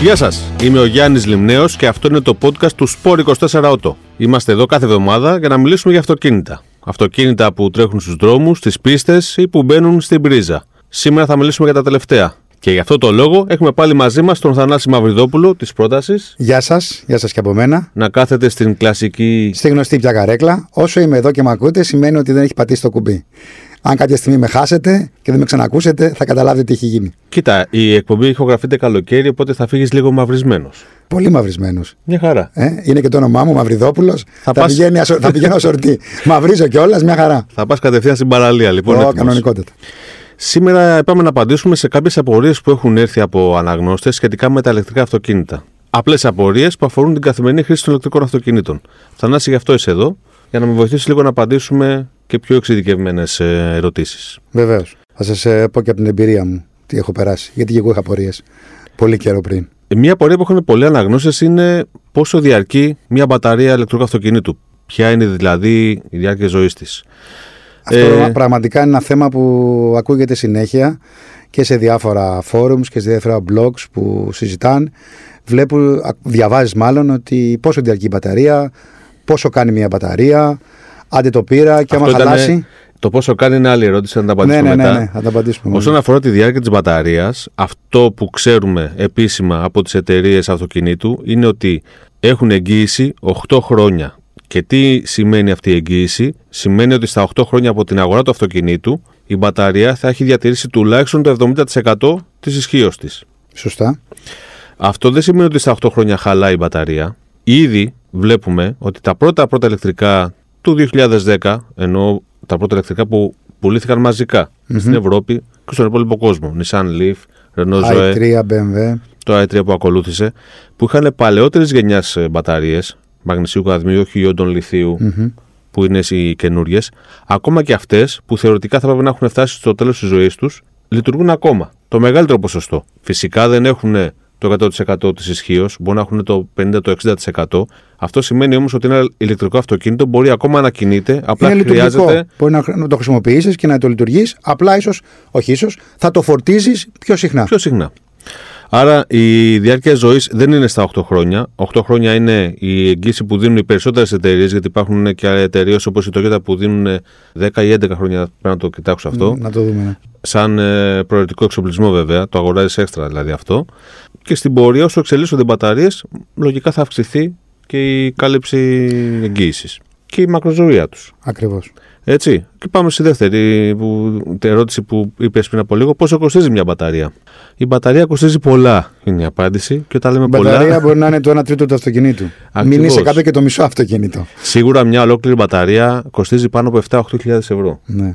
Γεια σας, είμαι ο Γιάννης Λιμνέος και αυτό είναι το podcast του Sport 24 Auto. Είμαστε εδώ κάθε εβδομάδα για να μιλήσουμε για αυτοκίνητα. Αυτοκίνητα που τρέχουν στους δρόμους, στις πίστες ή που μπαίνουν στην πρίζα. Σήμερα θα μιλήσουμε για τα τελευταία. Και γι' αυτό το λόγο έχουμε πάλι μαζί μας τον Θανάση Μαυριδόπουλο της πρότασης. Γεια σας, γεια σας και από μένα. Να κάθετε στην κλασική. Στη γνωστή πια καρέκλα. Όσο είμαι εδώ και με ακούτε, σημαίνει ότι δεν έχει πατήσει το κουμπί. Αν κάποια στιγμή με χάσετε και δεν με ξανακούσετε, θα καταλάβετε τι έχει γίνει. Κοίτα, η εκπομπή ηχογραφείται καλοκαίρι, οπότε θα φύγεις λίγο μαυρισμένος. Πολύ μαυρισμένος. Μια χαρά. Ε, είναι και το όνομά μου, Μαυριδόπουλος. Θα, θα, πας... πηγαίνει, θα πηγαίνω σορτή. Μαυρίζω κιόλας, μια χαρά. Θα πας κατευθείαν στην παραλία, λοιπόν. Oh, κανονικότατα. Σήμερα πάμε να απαντήσουμε σε κάποιες απορίες που έχουν έρθει από αναγνώστες σχετικά με τα ηλεκτρικά αυτοκίνητα. Απλές απορίες που αφορούν την καθημερινή χρήση των ηλεκτρικών αυτοκινήτων. Θανάση, γι' αυτό είσαι εδώ, για να με βοηθήσεις λίγο να απαντήσουμε και πιο εξειδικευμένες ερωτήσεις. Βεβαίως. Θα σας ε, πω και από την εμπειρία μου τι έχω περάσει. Γιατί και εγώ είχα απορίες πολύ καιρό πριν. Μια απορία που έχουν πολλοί αναγνώστες είναι πόσο διαρκεί μια μπαταρία ηλεκτρικού αυτοκινήτου. Ποια είναι δηλαδή η διάρκεια ζωής της. Αυτό ε... πραγματικά είναι ένα θέμα που ακούγεται συνέχεια και σε διάφορα forums και σε διάφορα blogs που συζητάνε. Βλέπω, διαβάζεις μάλλον ότι πόσο διαρκεί η μπαταρία, πόσο κάνει μια μπαταρία, άντε το πήρα και άμα χαλάσει. Το πόσο κάνει είναι άλλη ερώτηση, θα τα απαντήσουμε ναι, ναι, μετά. Ναι, ναι, θα τα απαντήσουμε. Όσον αφορά τη διάρκεια της μπαταρίας, αυτό που ξέρουμε επίσημα από τις εταιρείες αυτοκινήτου είναι ότι έχουν εγγύηση 8 χρόνια και τι σημαίνει αυτή η εγγύηση, σημαίνει ότι στα 8 χρόνια από την αγορά του αυτοκινήτου η μπαταρία θα έχει διατηρήσει τουλάχιστον το 70% της ισχύως της. Σωστά. Αυτό δεν σημαίνει ότι στα 8 χρόνια χαλάει η μπαταρία. Ήδη βλέπουμε ότι τα πρώτα πρώτα ηλεκτρικά του 2010, ενώ τα πρώτα ηλεκτρικά που πουλήθηκαν μαζικά στην Ευρώπη και στον υπόλοιπο κόσμο, Nissan Leaf, Renault Zoe, i3, BMW, το i3 που ακολούθησε, που είχαν παλαιότερη γενιάς μπαταρίες, μαγνησίου καδμίου, όχι ιόντων που είναι οι καινούριες, ακόμα και αυτές που θεωρητικά θα πρέπει να έχουν φτάσει στο τέλος της ζωής τους, λειτουργούν ακόμα. Το μεγαλύτερο ποσοστό. Φυσικά δεν έχουν το 100% της ισχύω, μπορεί να έχουν το 50-60%. Αυτό σημαίνει όμως ότι ένα ηλεκτρικό αυτοκίνητο μπορεί ακόμα να κινείται, απλά είναι χρειάζεται. Μπορεί να το χρησιμοποιήσεις και να το λειτουργείς, απλά ίσως, όχι ίσως, θα το φορτίζεις πιο συχνά. Πιο συχνά. Άρα η διάρκεια ζωής δεν είναι στα 8 χρόνια. 8 χρόνια είναι η εγγύηση που δίνουν οι περισσότερες εταιρείες, γιατί υπάρχουν και εταιρείες όπως η Toyota που δίνουν 10 ή 11 χρόνια. Πρέπει να το κοιτάξω αυτό. Να το δούμε. Ναι. Σαν ε, προαιρετικό εξοπλισμό βέβαια. Το αγοράζεις έξτρα δηλαδή αυτό. Και στην πορεία, όσο εξελίσσονται οι μπαταρίες, λογικά θα αυξηθεί και η κάλυψη εγγύησης και η μακροζωία τους. Ακριβώς. Έτσι. Και πάμε στη δεύτερη που, ερώτηση που είπες πριν από λίγο. Πόσο κοστίζει μια μπαταρία; Η μπαταρία κοστίζει πολλά, είναι η απάντηση. Και όταν λέμε η πολλά. Η μπαταρία μπορεί να είναι το 1 τρίτο του αυτοκινήτου. Μην είσαι κάποιο και το μισό αυτοκίνητο. Σίγουρα μια ολόκληρη μπαταρία κοστίζει πάνω από 7-8 ευρώ. Ναι.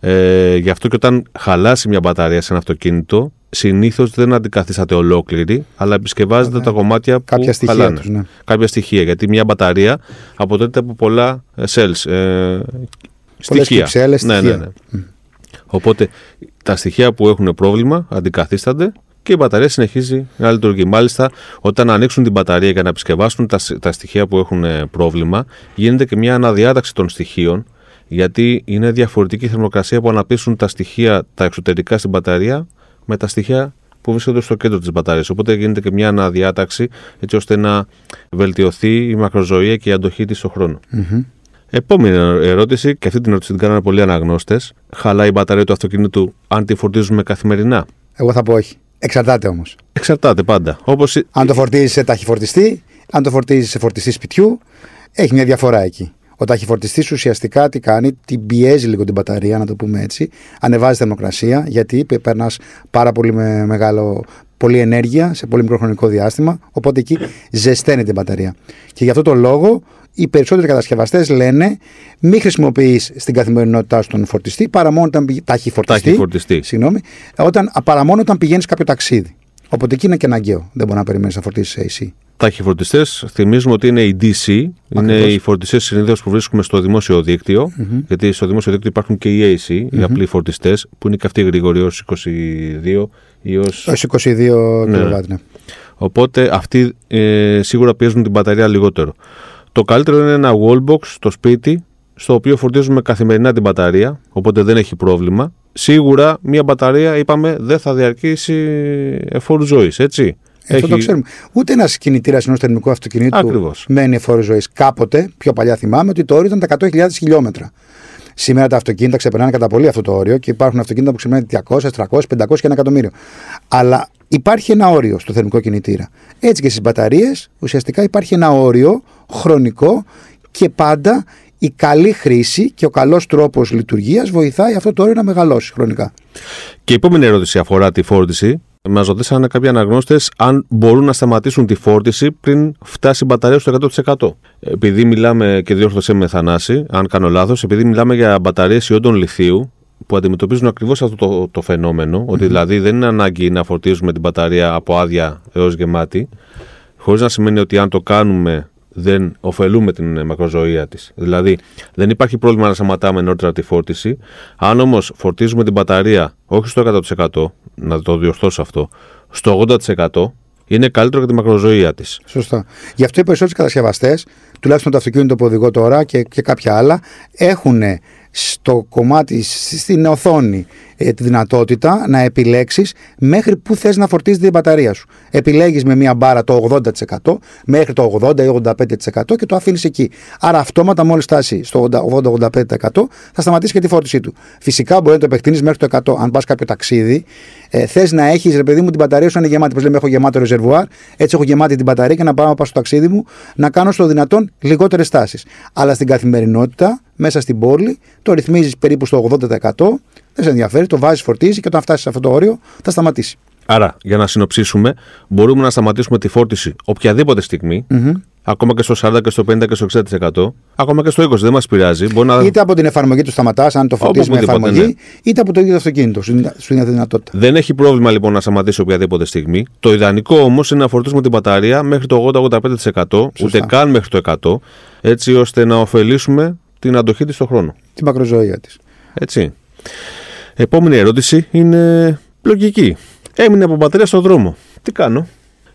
Ε, γι' αυτό και όταν χαλάσει μια μπαταρία σε ένα αυτοκίνητο, συνήθως δεν αντικαθίσταται ολόκληρη, αλλά επισκευάζεται ναι. τα κομμάτια που Κάποια στοιχεία χαλάνε. Τους, ναι. Κάποια στοιχεία. Γιατί μια μπαταρία αποτελείται από πολλά cells. Ε, στοιχεία. Κυψέλες, ναι, στοιχεία. ναι, ναι. Οπότε τα στοιχεία που έχουν πρόβλημα αντικαθίστανται και η μπαταρία συνεχίζει να λειτουργεί. Μάλιστα, όταν ανοίξουν την μπαταρία για να επισκευάσουν τα, τα στοιχεία που έχουν πρόβλημα, γίνεται και μια αναδιάταξη των στοιχείων, γιατί είναι διαφορετική θερμοκρασία που αναπτύσσουν τα στοιχεία τα εξωτερικά στην μπαταρία με τα στοιχεία που βρίσκονται στο κέντρο της μπαταρίας. Οπότε γίνεται και μια αναδιάταξη έτσι ώστε να βελτιωθεί η μακροζωία και η αντοχή της στον χρόνο. Mm-hmm. Επόμενη ερώτηση, και αυτή την ερώτηση την κάνανε πολλοί αναγνώστες. Χαλάει η μπαταρία του αυτοκίνητου αν τη φορτίζουμε καθημερινά; Εγώ θα πω όχι. Εξαρτάται όμως. Εξαρτάται πάντα. Όπως... Αν το φορτίζει σε ταχυφορτιστή, αν το φορτίζει σε φορτιστή σπιτιού, έχει μια διαφορά εκεί. Ο ταχυφορτιστής ουσιαστικά τι κάνει, την πιέζει λίγο την μπαταρία, να το πούμε έτσι. Ανεβάζει θερμοκρασία, γιατί περνάς πάρα πολύ με μεγάλο, πολλή ενέργεια σε πολύ μικρό χρονικό διάστημα. Οπότε εκεί ζεσταίνει την μπαταρία. Και γι' αυτό το λόγο οι περισσότεροι κατασκευαστές λένε μην χρησιμοποιείς στην καθημερινότητά σου τον φορτιστή παρά μόνο όταν πηγαίνει. Ταχυφορτιστή. φορτιστή. Συγγνώμη, όταν, παρά μόνο όταν πηγαίνεις κάποιο ταξίδι. Οπότε εκεί είναι και αναγκαίο. Δεν μπορεί να περιμένεις να φορτίσεις AC. Ταχυφορτιστέ, θυμίζουμε ότι είναι η DC. Είναι οι φορτιστές συνήθως που βρίσκουμε στο δημόσιο δίκτυο. Mm-hmm. Γιατί στο δημόσιο δίκτυο υπάρχουν και οι AC, mm-hmm. οι απλοί φορτιστές, που είναι και αυτοί γρήγοροι ως 22 ή ως. 22 ναι. kW, ναι. Οπότε αυτοί ε, σίγουρα πιέζουν την μπαταρία λιγότερο. Το καλύτερο είναι ένα wallbox στο σπίτι, στο οποίο φορτίζουμε καθημερινά την μπαταρία, οπότε δεν έχει πρόβλημα. Σίγουρα μια μπαταρία, είπαμε, δεν θα διαρκήσει εφόρου ζωής, έτσι. Ε, Αυτό το ξέρουμε. Ούτε ένας κινητήρας ενός θερμικού αυτοκινήτου Ακριβώς. μένει φόρο ζωής. Κάποτε, πιο παλιά θυμάμαι, ότι το όριο ήταν τα 100.000 χιλιόμετρα. Σήμερα τα αυτοκίνητα ξεπερνάνε κατά πολύ αυτό το όριο και υπάρχουν αυτοκίνητα που ξεπερνάνε 200, 300, 500 και ένα εκατομμύριο. Αλλά υπάρχει ένα όριο στο θερμικό κινητήρα. Έτσι και στις μπαταρίες ουσιαστικά υπάρχει ένα όριο χρονικό και πάντα η καλή χρήση και ο καλός τρόπος λειτουργίας βοηθάει αυτό το όριο να μεγαλώσει χρονικά. Και η επόμενη ερώτηση αφορά τη φόρτιση. Μας ρωτήσανε κάποιοι αναγνώστες αν μπορούν να σταματήσουν τη φόρτιση πριν φτάσει η μπαταρία στο 100%. Επειδή μιλάμε, και διόρθωσέ με Θανάση, αν κάνω λάθος, επειδή μιλάμε για μπαταρίες ιόντων λιθίου που αντιμετωπίζουν ακριβώς αυτό το, το φαινομενο ότι δηλαδή δεν είναι ανάγκη να φορτίζουμε την μπαταρία από άδεια έως γεμάτη, χωρίς να σημαίνει ότι αν το κάνουμε δεν ωφελούμε την μακροζωία της. Δηλαδή, δεν υπάρχει πρόβλημα να σταματάμε νωρίτερα τη φόρτιση. Αν όμως φορτίζουμε την μπαταρία όχι στο 100%, να το διορθώσω αυτό, στο 80%, είναι καλύτερο για τη μακροζωία της. Σωστά. Γι' αυτό οι περισσότεροι κατασκευαστές, τουλάχιστον το αυτοκίνητο που οδηγώ τώρα και, και κάποια άλλα, έχουν στο κομμάτι, στην οθόνη, ε, τη δυνατότητα να επιλέξεις μέχρι που θες να φορτίζεις την μπαταρία σου. Επιλέγεις με μία μπάρα το 80% μέχρι το 80 ή 85% και το αφήνεις εκεί. Άρα, αυτόματα μόλις φτάσει στο 80-85% θα σταματήσει και τη φόρτισή του. Φυσικά μπορεί να το επεκτείνεις μέχρι το 100. Αν πας κάποιο ταξίδι, ε, θες να έχεις, ρε παιδί μου, την μπαταρία σου να είναι γεμάτη. Πώ λέμε, έχω γεμάτο ρεζερβουάρ, έτσι έχω γεμάτη την μπαταρία και να πάω να πάω στο ταξίδι μου να κάνω στο δυνατόν λιγότερες τάσει. Αλλά στην καθημερινότητα, μέσα στην πόλη, το ρυθμίζεις περίπου στο 80%. Δεν σε ενδιαφέρει, το βάζεις, φορτίζει και όταν φτάσεις σε αυτό το όριο θα σταματήσει. Άρα, για να συνοψίσουμε, μπορούμε να σταματήσουμε τη φόρτιση οποιαδήποτε στιγμή, Mm-hmm. ακόμα και στο 40 και στο 50 και στο 60%, ακόμα και στο 20%. Δεν μας πειράζει. Μπορεί να... Είτε από την εφαρμογή του σταματάς, αν το φορτίζει με οπουδήποτε, εφαρμογή, ναι. είτε από το ίδιο το αυτοκίνητο. Σου δίνει- σου δίνει τη δυνατότητα. Δεν έχει πρόβλημα λοιπόν να σταματήσει οποιαδήποτε στιγμή. Το ιδανικό όμως είναι να φορτίσουμε την μπαταρία μέχρι το 80-85%, ούτε καν μέχρι το 100%, έτσι ώστε να ωφελήσουμε την αντοχή της στον χρόνο. Την μακροζωία της. Έτσι. Επόμενη ερώτηση είναι λογική. Έμεινε από μπαταρία στον δρόμο. Τι κάνω;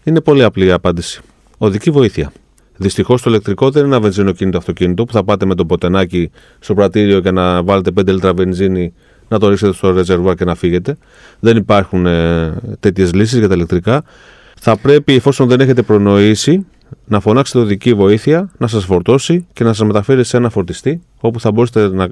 Είναι πολύ απλή η απάντηση. Οδική βοήθεια. Δυστυχώς το ηλεκτρικό δεν είναι ένα βενζινοκίνητο αυτοκίνητο που θα πάτε με το ποτενάκι στο πρατήριο και να βάλετε 5 λίτρα βενζίνη, να το ρίξετε στο ρεζερβουάρ και να φύγετε. Δεν υπάρχουν ε, τέτοιες λύσεις για τα ηλεκτρικά. Θα πρέπει, εφόσον δεν έχετε προνοήσει, να φωνάξετε οδική βοήθεια, να σας φορτώσει και να σας μεταφέρει σε ένα φορτιστή, όπου θα μπορέσετε να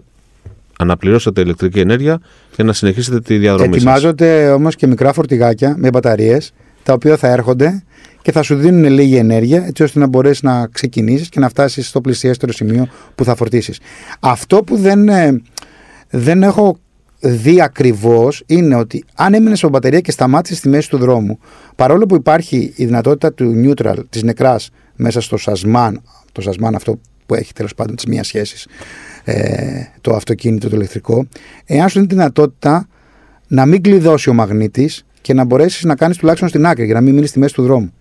αναπληρώσετε ηλεκτρική ενέργεια και να συνεχίσετε τη διαδρομή σας. Ετοιμάζονται όμως και μικρά φορτηγάκια με μπαταρίες, τα οποία θα έρχονται και θα σου δίνουν λίγη ενέργεια, έτσι ώστε να μπορέσεις να ξεκινήσεις και να φτάσεις στο πλησιέστερο σημείο που θα φορτίσεις. Αυτό που δεν, ε, δεν έχω δει ακριβώς είναι ότι αν έμεινες από μπαταρία και σταμάτησες στη μέση του δρόμου, παρόλο που υπάρχει η δυνατότητα του neutral, της νεκράς, μέσα στο σασμάν, το σασμάν αυτό που έχει τέλος πάντων της μίας σχέσης, ε, το αυτοκίνητο, το ηλεκτρικό, εάν σου δίνει τη δυνατότητα να μην κλειδώσει ο μαγνήτης και να μπορέσεις να κάνεις τουλάχιστον στην άκρη για να μην μείνεις στη μέση του δρόμου.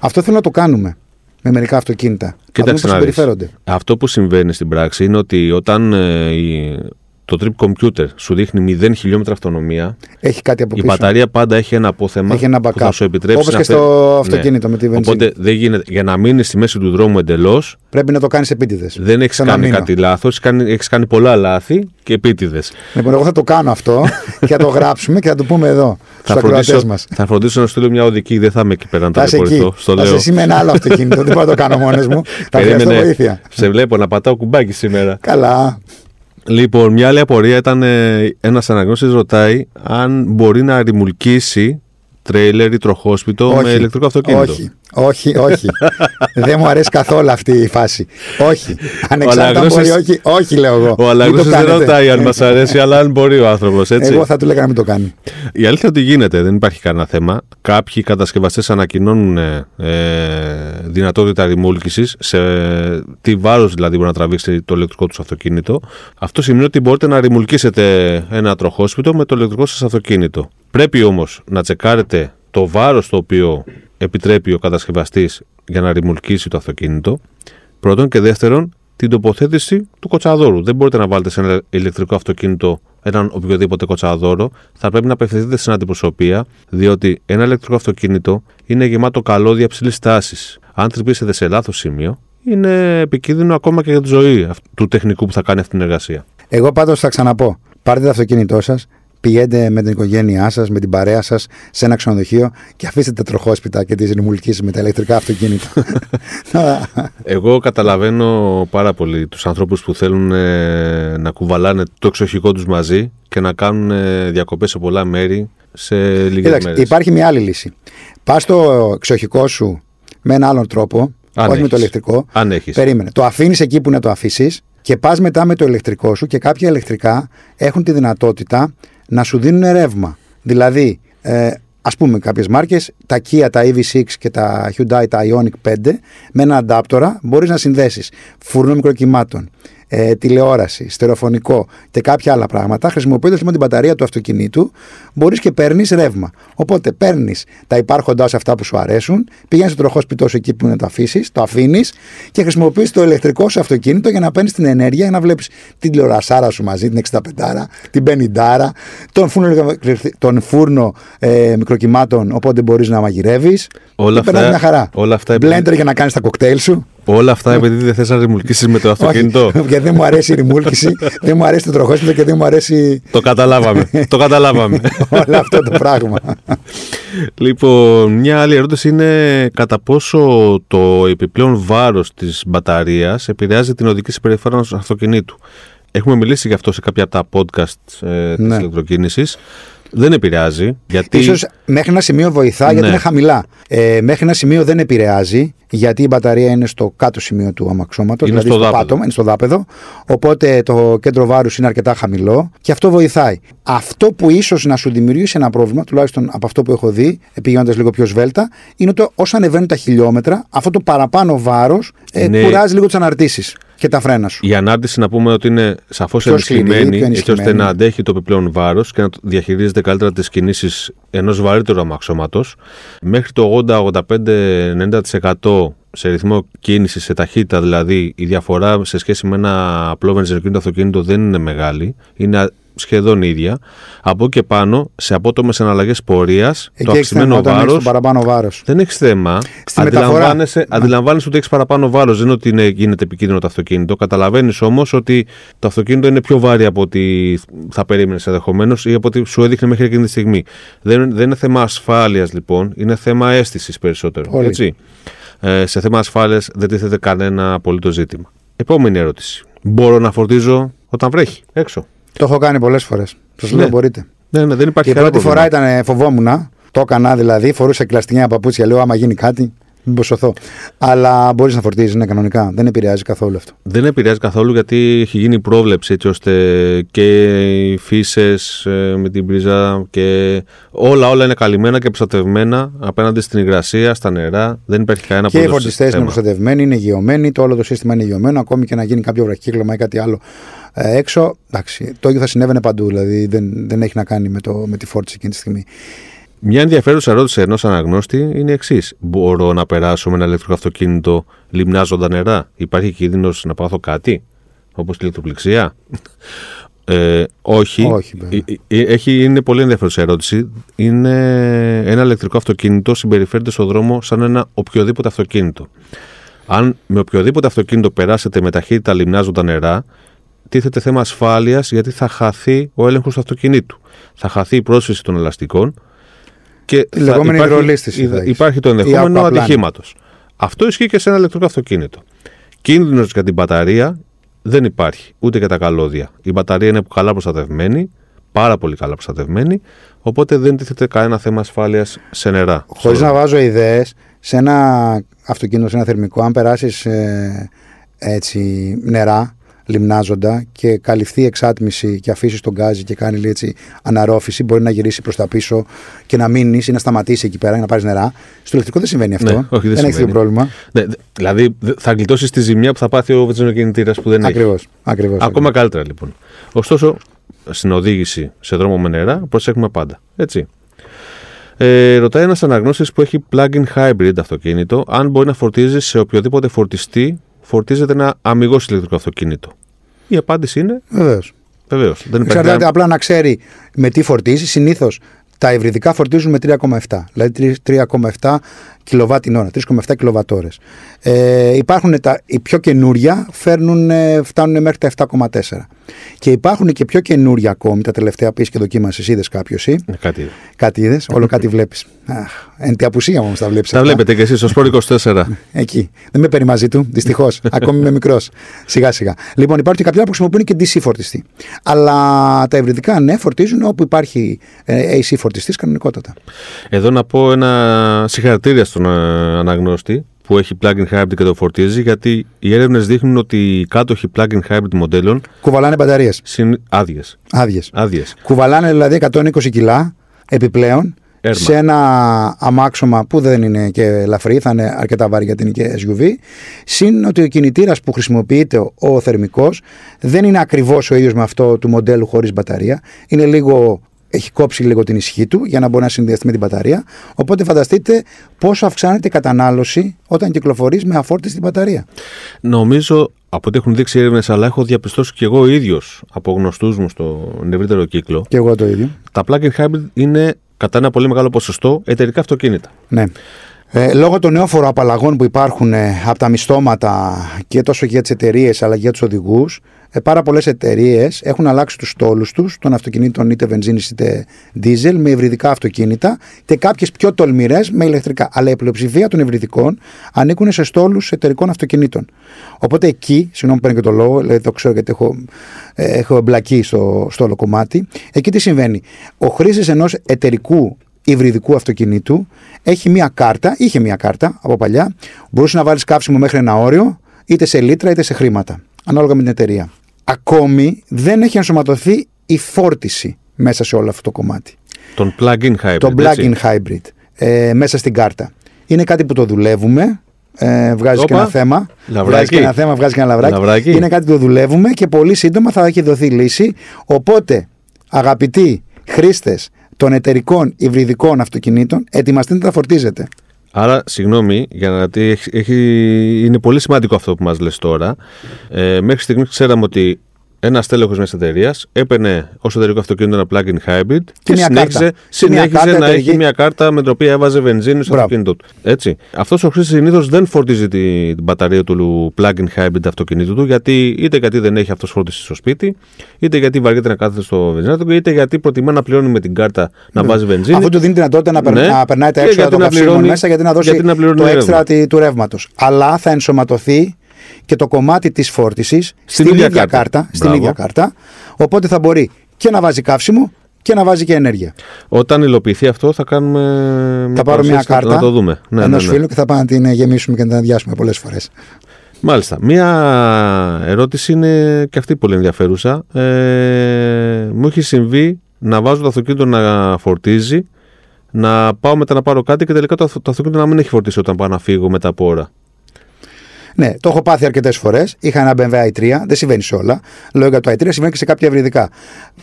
Αυτό θέλω να το κάνουμε με μερικά αυτοκίνητα. Να δούμε Κοίταξε πώς να δεις. συμπεριφέρονται. Αυτό που συμβαίνει στην πράξη είναι ότι όταν ε, η- το trip computer σου δείχνει 0 χιλιόμετρα αυτονομία, Έχει κάτι από η πίσω. μπαταρία πάντα έχει ένα απόθεμα Έχει ένα που backup. θα σου επιτρέψει Όπως να και φέρει- στο αυτοκίνητο με τη βενζίνη. Οπότε δεν γίνεται, για να μείνεις στη μέση του δρόμου εντελώς, Πρέπει να το κάνεις επίτηδες. δεν έχεις κάνει κάτι λάθος, έχεις κάνει, έχεις κάνει πολλά λάθη και επίτηδες. Λοιπόν, εγώ θα το κάνω αυτό και θα το γράψουμε και θα το πούμε εδώ στους Θα ακροατές φροντίσω, μας. θα φροντίσω να στείλω μια οδική, δεν θα είμαι εκεί πέρα να Θα είσαι εκεί. ταλαιπωρηθώ. Στο Θα είσαι λέω. εσύ με ένα άλλο αυτοκίνητο. Δεν μπορώ να το κάνω μόνος μου. Θα χρειαστώ Περίμενε, βοήθεια. σε βλέπω να πατάω κουμπάκι σήμερα. Καλά. Λοιπόν, μια άλλη απορία ήταν ε, ένας αναγνώστης ρωτάει αν μπορεί να ρημουλκίσει τρέιλερ ή τροχόσπιτο με ηλεκτρικό αυτοκίνητο. Όχι, όχι, όχι. δεν μου αρέσει καθόλου αυτή η φάση. Όχι. Ανεξάρτητα αν Αλαγνώστης- μπορεί, όχι, όχι, λέω εγώ. Ο Μην Αλαγνώστη το δεν κάνετε. ρωτάει αν μας αρέσει, αλλά αν μπορεί ο άνθρωπος. Εγώ θα του λέγα να μην το κάνει. Η αλήθεια είναι ότι γίνεται, δεν υπάρχει κανένα θέμα. Κάποιοι κατασκευαστές ανακοινώνουν ε, δυνατότητα ρημούλκησης, σε τι βάρος δηλαδή μπορεί να τραβήξει το ηλεκτρικό τους αυτοκίνητο. Αυτό σημαίνει ότι μπορείτε να ρημουλκίσετε ένα τροχόσπιτο με το ηλεκτρικό σας αυτοκίνητο. Πρέπει όμως να τσεκάρετε το βάρος το οποίο επιτρέπει ο κατασκευαστής για να ρημουλκίσει το αυτοκίνητο. Πρώτον και δεύτερον, την τοποθέτηση του κοτσαδόρου. Δεν μπορείτε να βάλετε σε ένα ηλεκτρικό αυτοκίνητο έναν οποιοδήποτε κοτσαδόρο. Θα πρέπει να απευθυνθείτε στην αντιπροσωπεία, διότι ένα ηλεκτρικό αυτοκίνητο είναι γεμάτο καλώδια ψηλή τάσης. Αν τρυπήσετε σε λάθος σημείο, είναι επικίνδυνο ακόμα και για τη ζωή αυτ- του τεχνικού που θα κάνει αυτή την εργασία. Εγώ πάντως θα ξαναπώ. Πάρτε το αυτοκίνητό σας, πηγαίνετε με την οικογένειά σας, με την παρέα σας σε ένα ξενοδοχείο και αφήστε τα τροχόσπιτα και τι ρημουλκίσει με τα ηλεκτρικά αυτοκίνητα. Εγώ καταλαβαίνω πάρα πολύ τους ανθρώπους που θέλουν ε, να κουβαλάνε το εξοχικό τους μαζί και να κάνουν ε, διακοπές σε πολλά μέρη σε λίγες μέρες. Υπάρχει μια άλλη λύση. Πας στο εξοχικό σου με έναν άλλον τρόπο, Αν όχι με το έχεις. ηλεκτρικό. Αν έχεις. Περίμενε. Το αφήνεις εκεί που να το αφήσεις και πας μετά με το ηλεκτρικό σου και κάποια ηλεκτρικά έχουν τη δυνατότητα να σου δίνουν ρεύμα. Δηλαδή, ε, ας πούμε κάποιες μάρκες, τα Kia, τα EV6 και τα Hyundai, τα Ioniq 5, με ένα αντάπτορα μπορείς να συνδέσεις φούρνο μικροκυμάτων, ε, τηλεόραση, στερεοφωνικό και κάποια άλλα πράγματα. Χρησιμοποιώντας λοιπόν την μπαταρία του αυτοκινήτου, μπορείς και παίρνεις ρεύμα. Οπότε παίρνεις τα υπάρχοντά σου αυτά που σου αρέσουν, πηγαίνεις στο τροχό σπιτός σου εκεί που να το αφήσεις, το αφήνεις και χρησιμοποιείς το ηλεκτρικό σου αυτοκίνητο για να παίρνεις την ενέργεια για να βλέπεις την τηλεορασάρα σου μαζί, την 65, την 50, τον φούρνο, τον φούρνο ε, μικροκυμάτων, οπότε μπορείς να μαγειρεύεις. Όλα και περνάς αυτά- μια χαρά. όλα αυτά επειδή- Blender για να κάνεις τα κοκτέιλ σου. Όλα αυτά επειδή δεν θες να ρημουλκίσεις με το αυτοκίνητο. Όχι, γιατί δεν μου αρέσει η ρημούλκηση, δεν μου αρέσει το τροχόσπιτο και δεν μου αρέσει το καταλάβαμε. το καταλάβαμε. όλο αυτό το πράγμα. λοιπόν, μια άλλη ερώτηση είναι κατά πόσο το επιπλέον βάρος της μπαταρίας επηρεάζει την οδική συμπεριφορά ενός αυτοκινήτου. Έχουμε μιλήσει γι' αυτό σε κάποια από τα podcast ε, της Ναι. Ηλεκτροκίνησης. Δεν επηρεάζει, γιατί... Ίσως μέχρι ένα σημείο βοηθά γιατί Ναι. είναι χαμηλά. Ε, μέχρι ένα σημείο δεν επηρεάζει γιατί η μπαταρία είναι στο κάτω σημείο του αμαξώματος, Είναι δηλαδή στο στο, δάπεδο. πάτωμα, είναι στο δάπεδο. Οπότε το κέντρο βάρους είναι αρκετά χαμηλό και αυτό βοηθάει. Αυτό που ίσως να σου δημιουργήσει ένα πρόβλημα, τουλάχιστον από αυτό που έχω δει, πηγαίνοντας λίγο πιο σβέλτα, είναι ότι όσο ανεβαίνουν τα χιλιόμετρα, αυτό το παραπάνω βάρος ε, Είναι- κουράζει λίγο τις αναρτήσεις και τα φρένα σου. Η ανάρτηση να πούμε ότι είναι σαφώς Πιο σκληρή, ενισχυμένη πιο έτσι ώστε ενισχυμένη. να αντέχει το επιπλέον βάρος και να το διαχειρίζεται καλύτερα τις κινήσεις ενός βαρύτερου αμαξώματος. Μέχρι το 80-85-90% σε ρυθμό κίνησης, σε ταχύτητα δηλαδή, η διαφορά σε σχέση με ένα απλό βενζινοκίνητο αυτοκίνητο δεν είναι μεγάλη. Είναι α- σχεδόν ίδια. Από εκεί και πάνω, σε απότομες εναλλαγές πορείας, το Εκεί έχει θέμα αυξημένο όταν έχεις βάρος το παραπάνω βάρος. δεν έχει θέμα. Στη μεταφορά. Αντιλαμβάνεσαι, αντιλαμβάνεσαι ότι έχεις παραπάνω βάρος. Δεν είναι ότι είναι, γίνεται επικίνδυνο το αυτοκίνητο. Καταλαβαίνεις όμως ότι το αυτοκίνητο είναι πιο βάρη από ό,τι θα περίμενες ενδεχομένως ή από ό,τι σου έδειχνε μέχρι εκείνη τη στιγμή. Δεν, δεν είναι θέμα ασφάλειας λοιπόν, είναι θέμα αίσθησης περισσότερο. Πολύ. Έτσι. Ε, σε θέμα ασφάλειας δεν τίθεται κανένα απολύτως ζήτημα. Επόμενη ερώτηση. Μπορώ να φορτίζω όταν βρέχει έξω. Το έχω κάνει πολλές φορές. Σας Ναι. λέω μπορείτε. Ναι, ναι, δεν υπάρχει Η κανένα πρώτη πρόβλημα. φορά ήταν ε, φοβόμουν. Το έκανα δηλαδή, φορούσα κλαστινιά παπούτσια. Λέω, άμα γίνει κάτι, μην σωθώ. Αλλά μπορείς να φορτίζεις, ναι, κανονικά. Δεν επηρεάζει καθόλου αυτό. Δεν επηρεάζει καθόλου γιατί έχει γίνει πρόβλεψη έτσι ώστε και οι φύσες με την πρίζα και όλα όλα είναι καλυμμένα και προστατευμένα απέναντι στην υγρασία, στα νερά. Δεν υπάρχει κανένα και οι απολύτως φορτιστές είναι θέμα. προστατευμένοι, είναι υγειωμένοι, το όλο το σύστημα είναι υγειωμένο. Ακόμη και να γίνει κάποιο βραχύκλωμα ή κάτι άλλο ε, έξω. Εντάξει, το ίδιο θα συνέβαινε παντού. Δηλαδή δεν, δεν έχει να κάνει με, το, με τη φόρτιση εκείνη τη στιγμή. Μια ενδιαφέρουσα ερώτηση ενός αναγνώστη είναι η εξής. Μπορώ να περάσω με ένα ηλεκτρικό αυτοκίνητο λιμνάζοντα νερά; Υπάρχει κίνδυνος να πάθω κάτι, όπως η ηλεκτροπληξία. Ε, όχι. Όχι, βέβαια. Ε, ε, Έχει, είναι πολύ ενδιαφέρουσα ερώτηση. Είναι ένα ηλεκτρικό αυτοκίνητο συμπεριφέρεται στον δρόμο σαν ένα οποιοδήποτε αυτοκίνητο. Αν με οποιοδήποτε αυτοκίνητο περάσετε με ταχύτητα λιμνάζοντα νερά, τίθεται θέμα ασφάλειας γιατί θα χαθεί ο έλεγχος του αυτοκινήτου. Θα χαθεί η πρόσφυση των ελαστικών και Η θα λεγόμενη υπάρχει- υδρολίσθηση θα έχεις. Υπάρχει το Ή ενδεχόμενο aquaplaning. ατυχήματος. Αυτό ισχύει και σε ένα ηλεκτρικό αυτοκίνητο. Κίνδυνος για την μπαταρία δεν υπάρχει, ούτε για τα καλώδια. Η μπαταρία είναι καλά προστατευμένη, πάρα πολύ καλά προστατευμένη, οπότε δεν τίθεται κανένα θέμα ασφάλειας σε νερά. Χωρίς να βάζω ιδέες, σε ένα αυτοκίνητο, σε ένα θερμικό, αν περάσεις έτσι νερά, λιμνάζοντα και καλυφθεί η εξάτμιση και αφήσει τον γκάζι και κάνει λίγο έτσι αναρρόφηση, μπορεί να γυρίσει προς τα πίσω και να μείνει ή να σταματήσει εκεί πέρα για να πάρεις νερά. Στο ηλεκτρικό δεν συμβαίνει αυτό. Ναι, όχι, δεν έχεις συμβαίνει. τέτοιο πρόβλημα. Ναι, δε- δηλαδή δε- θα γλιτώσεις τη ζημιά που θα πάθει ο βενζινοκινητήρας που δεν έχει. Ακριβώς. Ακριβώς, Ακόμα καλύτερα λοιπόν. Ωστόσο, στην οδήγηση σε δρόμο με νερά προσέχουμε πάντα. Έτσι. Ε, ρωτάει ένας αναγνώστης που έχει plug-in hybrid αυτοκίνητο αν μπορεί να φορτίζει σε οποιοδήποτε φορτιστή φορτίζεται ένα αμυγός ηλεκτρικό αυτοκίνητο. Η απάντηση είναι Βεβαίως. βεβαίως. Δεν υπάρχει Εξαρτάται κανένα- απλά να ξέρει με τι φορτίζει. Συνήθως τα υβριδικά φορτίζουν με 3,7. Δηλαδή 3,7 κιλοβάτ την ώρα, 3,7 κιλοβατόρε. Ε, υπάρχουν τα, οι πιο καινούρια, φέρνουν, ε, φτάνουν μέχρι τα 7,4. Και υπάρχουν και πιο καινούρια ακόμη, τα τελευταία πει και δοκίμασες, είδες κάποιος ή; Ε, κάτι. Κάτι είδες, όλο κάτι βλέπεις. Εν τη απουσία μου τα βλέπεις. Τα βλέπετε κι εσείς, ω προ 24. Εκεί. Δεν με παίρνει μαζί του, δυστυχώς. ακόμη είμαι μικρός. Σιγά σιγά. Λοιπόν, υπάρχουν και κάποια που χρησιμοποιούν και DC φορτιστή. Αλλά τα ευρυδικά, ναι, φορτίζουν όπου υπάρχει ε, AC φορτιστής κανονικότατα. Εδώ να πω ένα συγχαρητήρια στον ε, αναγνώστη που έχει plug-in hybrid και το φορτίζει, γιατί οι έρευνες δείχνουν ότι οι κάτοχοι plug-in hybrid μοντέλων. Κουβαλάνε μπαταρίες. Συν... Άδειες. Άδειες. Κουβαλάνε δηλαδή 120 κιλά επιπλέον σε ένα αμάξωμα που δεν είναι και ελαφρύ, θα είναι αρκετά βάρη γιατί είναι και SUV. Συν ότι ο κινητήρας που χρησιμοποιείται ο, ο θερμικός δεν είναι ακριβώς ο ίδιος με αυτό του μοντέλου χωρίς μπαταρία. Είναι λίγο έχει κόψει λίγο την ισχύ του για να μπορεί να συνδυαστεί με την μπαταρία. Οπότε φανταστείτε πόσο αυξάνεται η κατανάλωση όταν κυκλοφορείς με αφόρτιστη μπαταρία. Νομίζω από ό,τι έχουν δείξει έρευνες, αλλά έχω διαπιστώσει και εγώ ίδιος από γνωστούς μου στον ευρύτερο κύκλο. Και εγώ το ίδιο. Τα plug-in hybrid είναι κατά ένα πολύ μεγάλο ποσοστό εταιρικά αυτοκίνητα. Ναι. Ε, λόγω των νεόφορων απαλλαγών που υπάρχουν ε, από τα μισθώματα και τόσο για τις εταιρείες αλλά και για τους οδηγούς, ε, πάρα πολλές εταιρείες έχουν αλλάξει τους στόλους τους των αυτοκινήτων είτε βενζίνης είτε δίζελ με υβριδικά αυτοκίνητα και κάποιες πιο τολμηρές με ηλεκτρικά. Αλλά η πλειοψηφία των υβριδικών ανήκουν σε στόλους εταιρικών αυτοκινήτων. Οπότε εκεί, συγγνώμη που παίρνω και το λόγο, δηλαδή το ξέρω γιατί έχω, ε, έχω εμπλακεί στο, στο όλο κομμάτι, εκεί τι συμβαίνει. Ο χρήστη ενός εταιρικού υβριδικού αυτοκινήτου έχει μία κάρτα, είχε μία κάρτα από παλιά, μπορούσε να βάλεις καύσιμο μέχρι ένα όριο, είτε σε λίτρα είτε σε χρήματα, ανάλογα με την εταιρεία. Ακόμη δεν έχει ενσωματωθεί η φόρτιση μέσα σε όλο αυτό το κομμάτι. Τον plug-in hybrid. Τον plug-in hybrid ε, μέσα στην κάρτα. Είναι κάτι που το δουλεύουμε. Ε, βγάζει και ένα θέμα. Βγάζει και ένα θέμα, βγάζει και ένα λαβράκι. λαβράκι. Είναι κάτι που το δουλεύουμε και πολύ σύντομα θα έχει δοθεί λύση. Οπότε, αγαπητοί χρήστες των εταιρικών υβριδικών αυτοκινήτων, ετοιμαστείτε να τα φορτίζετε. Άρα, συγγνώμη, για να έχει, είναι πολύ σημαντικό αυτό που μας λες τώρα. Ε, μέχρι στιγμής ξέραμε ότι ένας τέλεχος μιας εταιρείας έπαιρνε ως εταιρικό αυτοκίνητο ένα plug-in hybrid και, και συνέχιζε, συνέχιζε να έχει μια κάρτα με την οποία έβαζε βενζίνη στο αυτοκίνητο του. Έτσι. Αυτός ο χρήστης συνήθως δεν φορτίζει την, την μπαταρία του plug-in hybrid αυτοκίνητου του, γιατί είτε γιατί δεν έχει αυτός φόρτιση στο σπίτι, είτε γιατί βαριέται να κάθεται στο βενζίνατο, είτε γιατί προτιμά να πληρώνει με την κάρτα να ναι. βάζει βενζίνη. Αυτό του δίνει δυνατότητα να, ναι. να περνάει τα έξοδα των καυσίμων μέσα γιατί να δώσει γιατί να το έξτρα του ρεύματος. Αλλά θα ενσωματωθεί και το κομμάτι της φόρτισης στην, ίδια, κάρτα. κάρτα στην ίδια κάρτα. Οπότε θα μπορεί και να βάζει καύσιμο και να βάζει και ενέργεια. Όταν υλοποιηθεί αυτό, θα κάνουμε. Θα πάρω μια κάρτα να το δούμε. Ναι, ενός ναι, ναι. φίλου και θα πάμε να την γεμίσουμε και να την αδειάσουμε πολλές φορές. Μάλιστα. Μία ερώτηση είναι και αυτή πολύ ενδιαφέρουσα. Ε, μου έχει συμβεί να βάζω το αυτοκίνητο να φορτίζει, να πάω μετά να πάρω κάτι και τελικά το, το αυτοκίνητο να μην έχει φορτίσει όταν πάω να φύγω μετά από ώρα. Ναι, το έχω πάθει αρκετές φορές. Είχα ένα BMW i3, δεν συμβαίνει σε όλα. Λέω για το i3, συμβαίνει και σε κάποια ευρυδικά.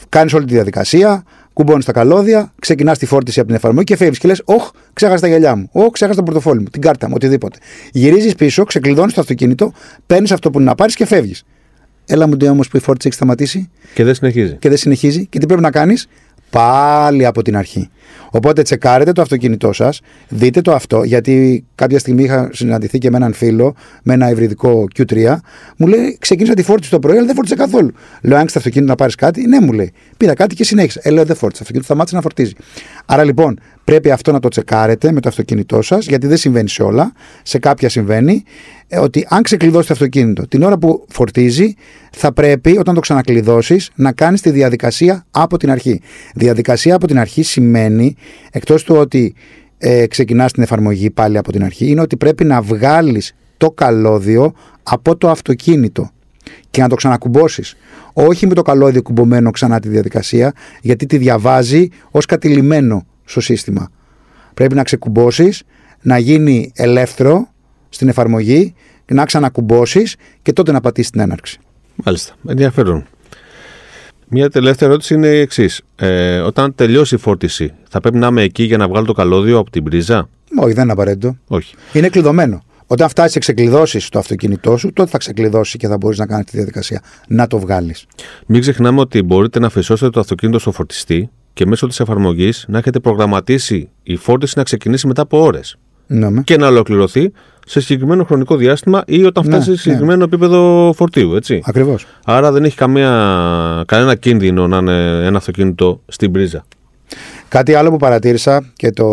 Κάνεις όλη τη διαδικασία, κουμπώνεις τα καλώδια, ξεκινάς τη φόρτιση από την εφαρμογή και φεύγεις και λες: Όχ, ξέχασα τα γυαλιά μου. Όχ, ξέχασα το πορτοφόλι μου, την κάρτα μου, οτιδήποτε. Γυρίζεις πίσω, ξεκλειδώνεις το αυτοκίνητο, παίρνεις αυτό που είναι να πάρεις και φεύγεις. Έλα μου όμως που η φόρτιση έχει σταματήσει. Και δεν συνεχίζει. Και δεν συνεχίζει. Και τι πρέπει να κάνεις, πάλι από την αρχή. Οπότε τσεκάρετε το αυτοκίνητό σας, δείτε το αυτό, γιατί κάποια στιγμή είχα συναντηθεί και με έναν φίλο με ένα υβριδικό Q3. Μου λέει: Ξεκίνησα τη φόρτιση το πρωί, αλλά δεν φόρτισε καθόλου. Λέω: Αν το αυτοκίνητο να πάρεις κάτι, ναι, μου λέει. Πήρα κάτι και συνέχισα. Ε, λέω: Δεν φόρτισε. Το αυτοκίνητο σταμάτησε να φορτίζει. Άρα λοιπόν πρέπει αυτό να το τσεκάρετε με το αυτοκίνητό σας, γιατί δεν συμβαίνει σε όλα. Σε κάποια συμβαίνει. Ε, ότι αν ξεκλειδώσει το αυτοκίνητο την ώρα που φορτίζει, θα πρέπει όταν το ξανακλειδώσεις να κάνεις τη διαδικασία από την αρχή. Διαδικασία από την αρχή σημαίνει, εκτός του ότι ε, ξεκινάς την εφαρμογή πάλι από την αρχή, είναι ότι πρέπει να βγάλεις το καλώδιο από το αυτοκίνητο και να το ξανακουμπώσεις. Όχι με το καλώδιο κουμπωμένο ξανά τη διαδικασία, γιατί τη διαβάζει ως κατηλημένο στο σύστημα. Πρέπει να ξεκουμπώσεις, να γίνει ελεύθερο στην εφαρμογή, να ξανακουμπώσεις και τότε να πατήσεις την έναρξη. Μάλιστα. Ενδιαφέρον. Μια τελευταία ερώτηση είναι η εξής. Ε, όταν τελειώσει η φόρτιση, θα πρέπει να είμαι εκεί για να βγάλω το καλώδιο από την πρίζα; Όχι, δεν είναι απαραίτητο. Όχι. Είναι κλειδωμένο. Όταν φτάσει και ξεκλειδώσεις το αυτοκίνητό σου, τότε θα ξεκλειδώσει και θα μπορείς να κάνεις τη διαδικασία να το βγάλεις. Μην ξεχνάμε ότι μπορείτε να φυσώσετε το αυτοκίνητο στο φορτιστή και μέσω της εφαρμογής να έχετε προγραμματίσει η φόρτιση να ξεκινήσει μετά από ώρες. Ναι, με. και να ολοκληρωθεί σε συγκεκριμένο χρονικό διάστημα ή όταν Ναι, φτάσει σε ναι. συγκεκριμένο επίπεδο φορτίου. Έτσι. Ακριβώς. Άρα δεν έχει καμία, κανένα κίνδυνο να είναι ένα αυτοκίνητο στην πρίζα. Κάτι άλλο που παρατήρησα και το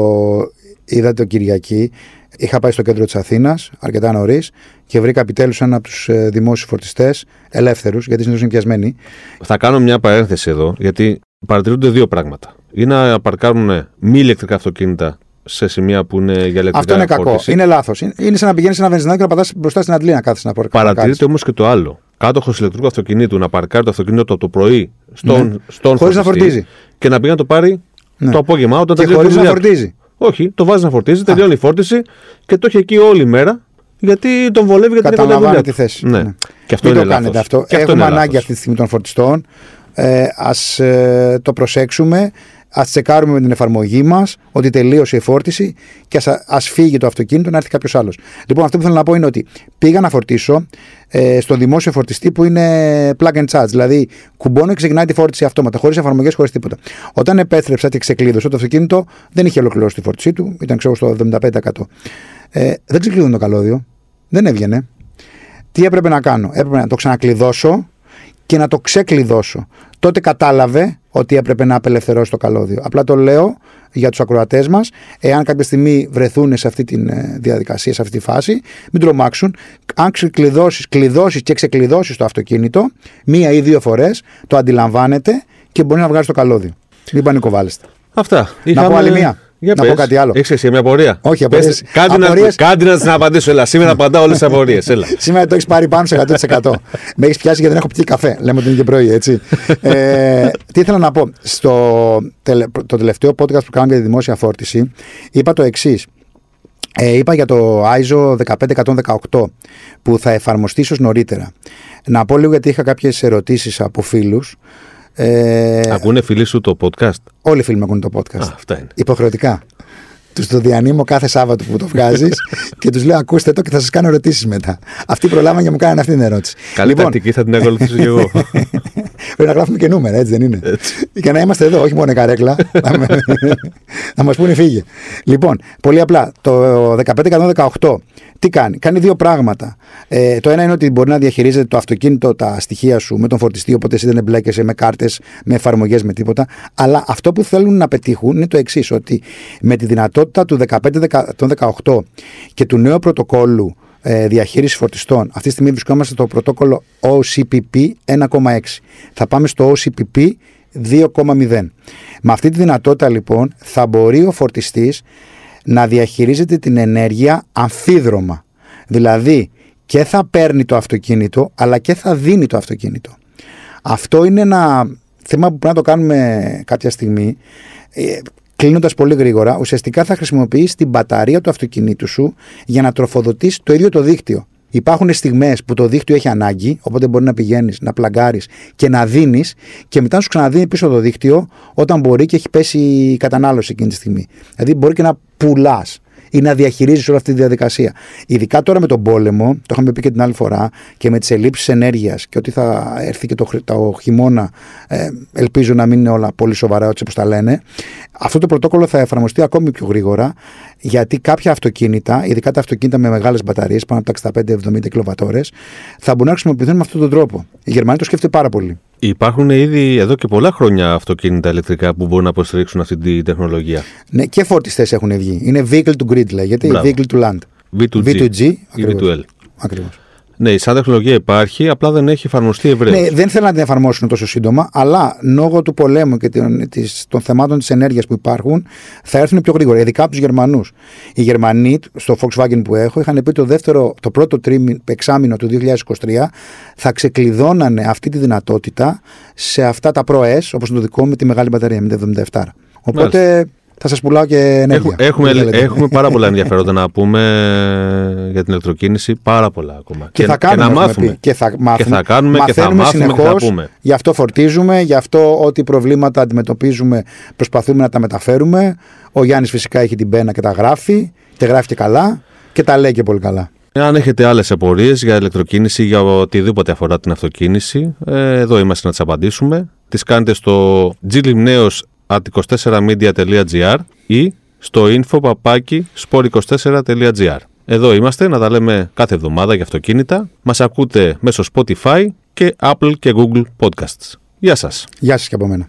είδα το Κυριακή. Είχα πάει στο κέντρο της Αθήνας αρκετά νωρίς και βρήκα επιτέλους ένα από τους δημόσιους φορτιστές ελεύθερους, γιατί συνήθως είναι πιασμένοι. Θα κάνω μια παρένθεση εδώ, γιατί παρατηρούνται δύο πράγματα. Ή να παρκάρουν μη ηλεκτρικά αυτοκίνητα σε σημεία που είναι για ηλεκτρικά Αυτό είναι κακό. φόρτιση. Είναι λάθος. Είναι σαν να πηγαίνεις σε ένα βενζινάδι και να πατάς μπροστά στην αντλία να κάθεσαι να πάρει. Παρατηρείται όμως και το άλλο. Κάτοχο ηλεκτρικού αυτοκινήτου να παρκάρει το αυτοκίνητο το πρωί στον, Ναι. στον Χωρίς να φορτιστή φορτίζει. Και να πήγε να το πάρει Ναι. το απόγευμα όταν Και τελειώσει χωρίς η να δουλειά του. φορτίζει. Όχι, το βάζεις να φορτίζει, τελειώνει η φόρτιση και το έχει εκεί όλη μέρα γιατί τον βολεύει για την κοντά Καταλαμβάνει δουλειά τη του. θέση. Ναι. Ναι. Και αυτό Μην είναι το κάνετε λάθος. αυτό. Και αυτό Έχουμε είναι ανάγκη λάθος. αυτή τη στιγμή των φορτιστών. Ε, ας ε, το προσέξουμε. Α τσεκάρουμε με την εφαρμογή μας ότι τελείωσε η φόρτιση και ας ας φύγει το αυτοκίνητο να έρθει κάποιος άλλος. Λοιπόν, αυτό που θέλω να πω είναι ότι πήγα να φορτίσω ε, στο δημόσιο φορτιστή που είναι plug and charge. Δηλαδή, κουμπώνω και ξεκινάει τη φόρτιση αυτόματα, χωρίς εφαρμογές, χωρίς τίποτα. Όταν επέστρεψα και ξεκλείδωσα το αυτοκίνητο, δεν είχε ολοκληρώσει τη φόρτισή του, ήταν ξέρω στο 75%. Ε, δεν ξεκλείδωνε το καλώδιο, δεν έβγαινε. Τι έπρεπε να κάνω, έπρεπε να το ξανακλειδώσω και να το ξεκλειδώσω. Τότε κατάλαβε ότι έπρεπε να απελευθερώσει το καλώδιο. Απλά το λέω για τους ακροατές μας, εάν κάποια στιγμή βρεθούν σε αυτή τη διαδικασία, σε αυτή τη φάση, μην τρομάξουν. Αν ξεκλειδώσεις, κλειδώσεις και ξεκλειδώσεις το αυτοκίνητο, μία ή δύο φορές, το αντιλαμβάνεται και μπορεί να βγάζει το καλώδιο. Μην πανικοβάλλεστε. Αυτά. Να πω άλλη μία. Για Να πες. πω κάτι άλλο. Έχεις εσύ μια απορία; Όχι, Πες, απορίες- Κάντε, να, απορίες- κάντε να τις να απαντήσω. Έλα, σήμερα απαντάω όλες τις απορίες. Έλα. Σήμερα το έχεις πάρει πάνω σε 100%. Με έχεις πιάσει γιατί δεν έχω πιει καφέ. Λέμε ότι είναι και πρωί, έτσι. ε, τι ήθελα να πω. Στο τελε- το τελευταίο podcast που κάναμε για τη δημόσια φόρτιση, είπα το εξής. Ε, είπα για το ISO 15118 που θα εφαρμοστεί ίσως νωρίτερα. Να πω λίγο γιατί είχα κάποιες ερωτήσεις από φίλους. Ε, Ακούνε φίλοι σου το podcast; όλοι οι φίλοι μου ακούνε το podcast. Α, αυτά είναι. Υποχρεωτικά. Τους το διανύμω κάθε Σάββατο που το βγάζεις και τους λέω: Ακούστε το και θα σας κάνω ερωτήσεις μετά. Αυτοί προλάβαν και μου κάνανε αυτή την ερώτηση. Καλή τακτική θα την ακολουθήσω και εγώ. Πρέπει να γράφουμε και νούμερα, έτσι δεν είναι; Και να είμαστε εδώ, όχι μόνο η καρέκλα. να με- να μας πούνε φύγε. Λοιπόν, πολύ απλά. Το 15118 τι κάνει. Κάνει δύο πράγματα. Ε, το ένα είναι ότι μπορεί να διαχειρίζεται το αυτοκίνητο τα στοιχεία σου με τον φορτιστή, οπότε εσύ δεν εμπλέκεσαι με κάρτες, με εφαρμογές, με τίποτα. Αλλά αυτό που θέλουν να πετύχουν είναι το εξής, ότι με τη δυνατότητα του 1518 και του νέου πρωτοκόλλου ε, διαχείρισης φορτιστών. Αυτή τη στιγμή βρισκόμαστε στο πρωτόκολλο OCPP 1,6. Θα πάμε στο OCPP 2,0. Με αυτή τη δυνατότητα λοιπόν θα μπορεί ο φορτιστής να διαχειρίζεται την ενέργεια αμφίδρομα. Δηλαδή και θα παίρνει το αυτοκίνητο αλλά και θα δίνει το αυτοκίνητο. Αυτό είναι ένα θέμα που πρέπει να το κάνουμε κάποια στιγμή. Ε, Κλείνοντας πολύ γρήγορα, ουσιαστικά θα χρησιμοποιήσει την μπαταρία του αυτοκινήτου σου για να τροφοδοτήσει το ίδιο το δίκτυο. Υπάρχουν στιγμές που το δίκτυο έχει ανάγκη, οπότε μπορεί να πηγαίνεις, να πλαγκάρεις και να δίνεις, και μετά να σου ξαναδίνει πίσω το δίκτυο όταν μπορεί και έχει πέσει η κατανάλωση εκείνη τη στιγμή. Δηλαδή, μπορεί και να πουλάς ή να διαχειρίζεις όλη αυτή τη διαδικασία. Ειδικά τώρα με τον πόλεμο, το είχαμε πει και την άλλη φορά, και με τις ελλείψεις ενέργειας και ότι θα έρθει και το, χρ- το χειμώνα, ε, ελπίζω να μην είναι όλα πολύ σοβαρά, έτσι όπως τα λένε. Αυτό το πρωτόκολλο θα εφαρμοστεί ακόμη πιο γρήγορα, γιατί κάποια αυτοκίνητα, ειδικά τα αυτοκίνητα με μεγάλες μπαταρίες, πάνω από τα 65-70 κιλοβατόρες, θα μπορούν να χρησιμοποιηθούν με αυτόν τον τρόπο. Οι Γερμανοί το σκέφτονται πάρα πολύ. Υπάρχουν ήδη εδώ και πολλά χρόνια αυτοκίνητα ηλεκτρικά που μπορούν να υποστηρίξουν αυτή τη τεχνολογία. Ναι, και φορτιστές έχουν βγει. Είναι vehicle to grid λέγεται, ή Μπράβο. vehicle to land. V2G, V2G, ή ακριβώς. V2L. Ακριβώς. Ναι, η σαν τεχνολογία υπάρχει, απλά δεν έχει εφαρμοστεί ευρέως. Ναι, δεν θέλουν να την εφαρμόσουν τόσο σύντομα, αλλά λόγω του πολέμου και των, της, των θεμάτων της ενέργειας που υπάρχουν, θα έρθουν πιο γρήγορα, ειδικά από τους Γερμανούς. Οι Γερμανοί, στο Volkswagen που έχω, είχαν πει το, δεύτερο, το πρώτο τρίμη, εξάμηνο του 2023 θα ξεκλειδώνανε αυτή τη δυνατότητα σε αυτά τα Pro S, όπως το δικό μου, με τη μεγάλη μπαταρία, με τα 77. Οπότε θα σας πουλάω και ενέργεια. Έχουμε, έχουμε, Δεν θέλετε. έχουμε πάρα πολλά ενδιαφέροντα να πούμε για την ηλεκτροκίνηση, πάρα πολλά ακόμα. Και, θα κάνουμε, να έχουμε μάθουμε. πει. Και θα, μάθουμε. θα κάνουμε και θα Μαθαίνουμε μάθουμε και θα συνεχώς, πούμε. Γι' αυτό φορτίζουμε, γι' αυτό ό,τι προβλήματα αντιμετωπίζουμε προσπαθούμε να τα μεταφέρουμε. Ο Γιάννης φυσικά έχει την πένα και τα γράφει και γράφει και καλά και τα λέει και πολύ καλά. Αν έχετε άλλες απορίες για ηλεκτροκίνηση, για οτιδήποτε αφορά την αυτοκίνηση, ε, εδώ είμαστε να τις απαντήσουμε. Τις κάνετε στο glimneos24media.gr ή στο info.sport24.gr. Εδώ είμαστε να τα λέμε κάθε εβδομάδα για αυτοκίνητα. Μας ακούτε μέσω Spotify και Apple και Google Podcasts. Γεια σας. Γεια σας και από μένα.